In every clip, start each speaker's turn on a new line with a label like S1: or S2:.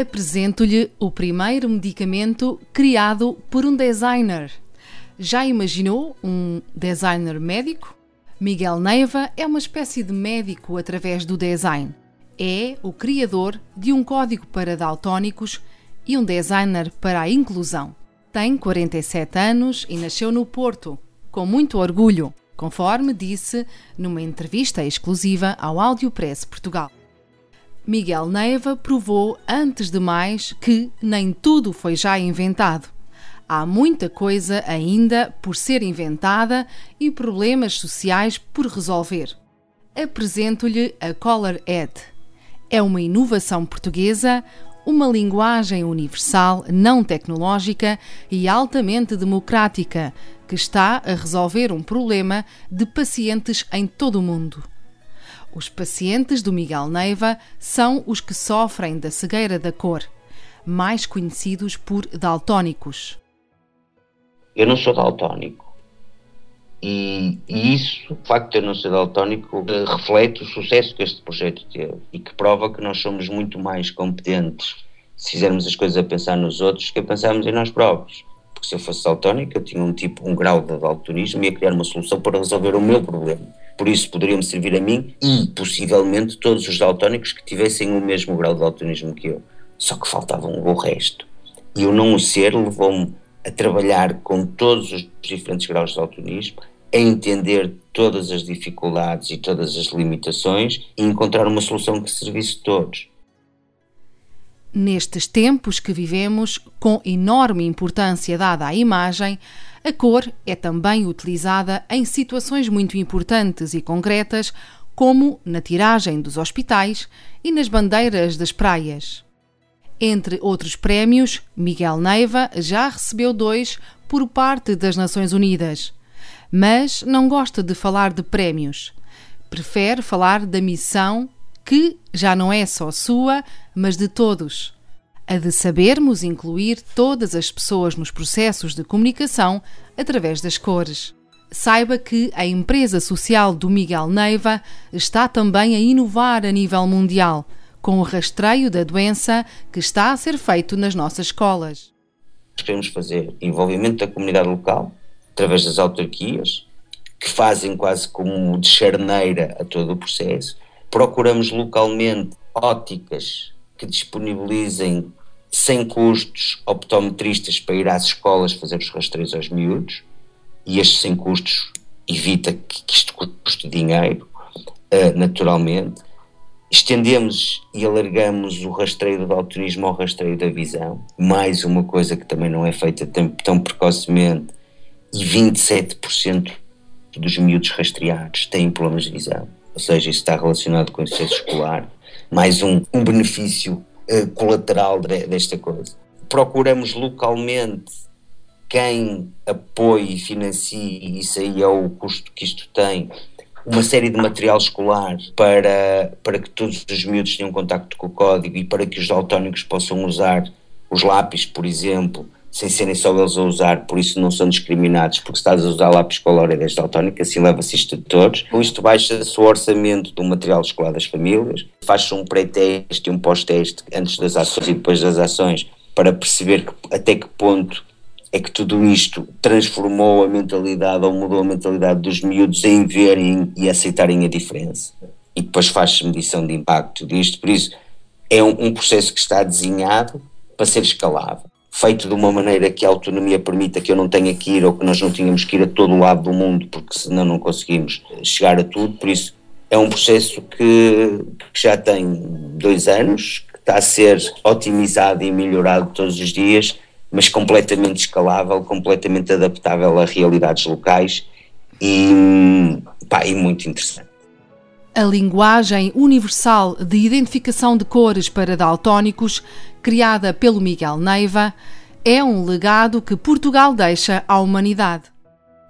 S1: Apresento-lhe o primeiro medicamento criado por um designer. Já imaginou um designer médico? Miguel Neiva é uma espécie de médico através do design. É o criador de um código para daltónicos e um designer para a inclusão. Tem 47 anos e nasceu no Porto, com muito orgulho, conforme disse numa entrevista exclusiva ao Audiopress Portugal. Miguel Neiva provou, antes de mais, que nem tudo foi já inventado. Há muita coisa ainda por ser inventada e problemas sociais por resolver. Apresento-lhe a Color Ed. É uma inovação portuguesa, uma linguagem universal, não tecnológica e altamente democrática, que está a resolver um problema de pacientes em todo o mundo. Os pacientes do Miguel Neiva são os que sofrem da cegueira da cor, mais conhecidos por daltónicos.
S2: Eu não sou daltónico. E, e, isso, o facto de eu não ser daltónico, reflete o sucesso que este projeto teve e que prova que nós somos muito mais competentes se fizermos as coisas a pensar nos outros que a pensarmos em nós próprios. Porque se eu fosse daltónico, eu tinha um tipo, um grau de daltonismo e ia criar uma solução para resolver o meu problema por isso poderiam-me servir a mim e possivelmente todos os daltónicos que tivessem o mesmo grau de daltonismo que eu. Só que faltavam o resto. E o não o ser levou-me a trabalhar com todos os diferentes graus de daltonismo, a entender todas as dificuldades e todas as limitações e encontrar uma solução que servisse todos.
S1: Nestes tempos que vivemos, com enorme importância dada à imagem, a cor é também utilizada em situações muito importantes e concretas, como na tiragem dos hospitais e nas bandeiras das praias. Entre outros prémios, Miguel Neiva já recebeu dois por parte das Nações Unidas. Mas não gosta de falar de prémios. Prefere falar da missão que já não é só sua, mas de todos a de sabermos incluir todas as pessoas nos processos de comunicação através das cores. Saiba que a empresa social do Miguel Neiva está também a inovar a nível mundial, com o rastreio da doença que está a ser feito nas nossas escolas.
S2: Queremos fazer envolvimento da comunidade local, através das autarquias, que fazem quase como de charneira a todo o processo. Procuramos localmente óticas que disponibilizem sem custos optometristas para ir às escolas fazer os rastreios aos miúdos. E este sem custos evita que, que isto custe dinheiro, uh, naturalmente. Estendemos e alargamos o rastreio do daltonismo ao rastreio da visão, mais uma coisa que também não é feita tão, tão precocemente, e 27% dos miúdos rastreados têm problemas de visão, ou seja, isso está relacionado com o sucesso escolar, mais um, um benefício uh, colateral de, desta coisa. Procuramos localmente quem apoie e financie, isso aí é o custo que isto tem, uma série de material escolar para, para que todos os miúdos tenham contacto com o código e para que os daltónicos possam usar os lápis, por exemplo, sem serem só eles a usar, por isso não são discriminados, porque estás a usar lápis color e das daltónicas, assim leva-se isto de todos. Com isto baixa-se o orçamento do material escolar das famílias, faz-se um pré-teste e um pós-teste antes das ações e depois das ações, para perceber que, até que ponto é que tudo isto transformou a mentalidade ou mudou a mentalidade dos miúdos em verem e aceitarem a diferença. E depois faz-se medição de impacto disto, por isso é um, um processo que está desenhado para ser escalável feito de uma maneira que a autonomia permita que eu não tenha que ir ou que nós não tínhamos que ir a todo o lado do mundo, porque senão não conseguimos chegar a tudo. Por isso, é um processo que, que já tem dois anos, que está a ser otimizado e melhorado todos os dias, mas completamente escalável, completamente adaptável a realidades locais e, pá, e muito interessante.
S1: A linguagem universal de identificação de cores para daltónicos, criada pelo Miguel Neiva, é um legado que Portugal deixa à humanidade.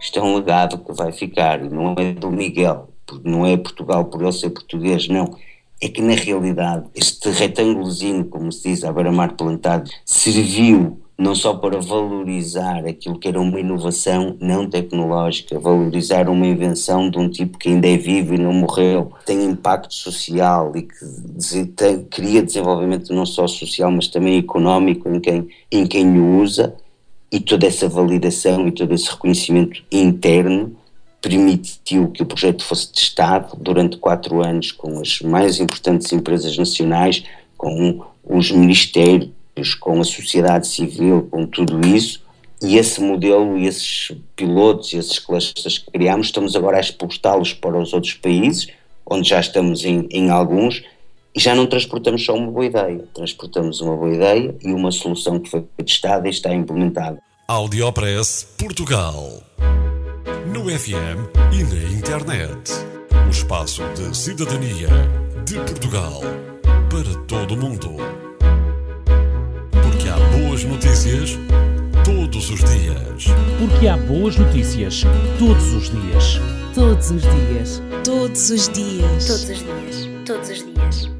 S2: Isto é um legado que vai ficar, não é do Miguel, não é Portugal por ele ser português, não. É que na realidade este retângulozinho, como se diz, à beira-mar plantado, serviu não só para valorizar aquilo que era uma inovação não tecnológica, valorizar uma invenção de um tipo que ainda é vivo e não morreu, tem impacto social e que tem, cria desenvolvimento não só social, mas também económico em quem, em quem o usa, e toda essa validação e todo esse reconhecimento interno permitiu que o projeto fosse testado durante quatro anos com as mais importantes empresas nacionais, com os ministérios, com a sociedade civil, com tudo isso, e esse modelo, esses pilotos, esses clusters que criámos, estamos agora a exportá-los para os outros países, onde já estamos em, em alguns, e já não transportamos só uma boa ideia, transportamos uma boa ideia e uma solução que foi testada e está implementada.
S3: Audiopress Portugal. No FM e na internet. O espaço de cidadania de Portugal para todo o mundo. Boas notícias todos os dias.
S4: Porque há boas notícias todos os dias.
S5: Todos os dias.
S6: Todos os dias.
S5: Todos os dias. Todos os dias.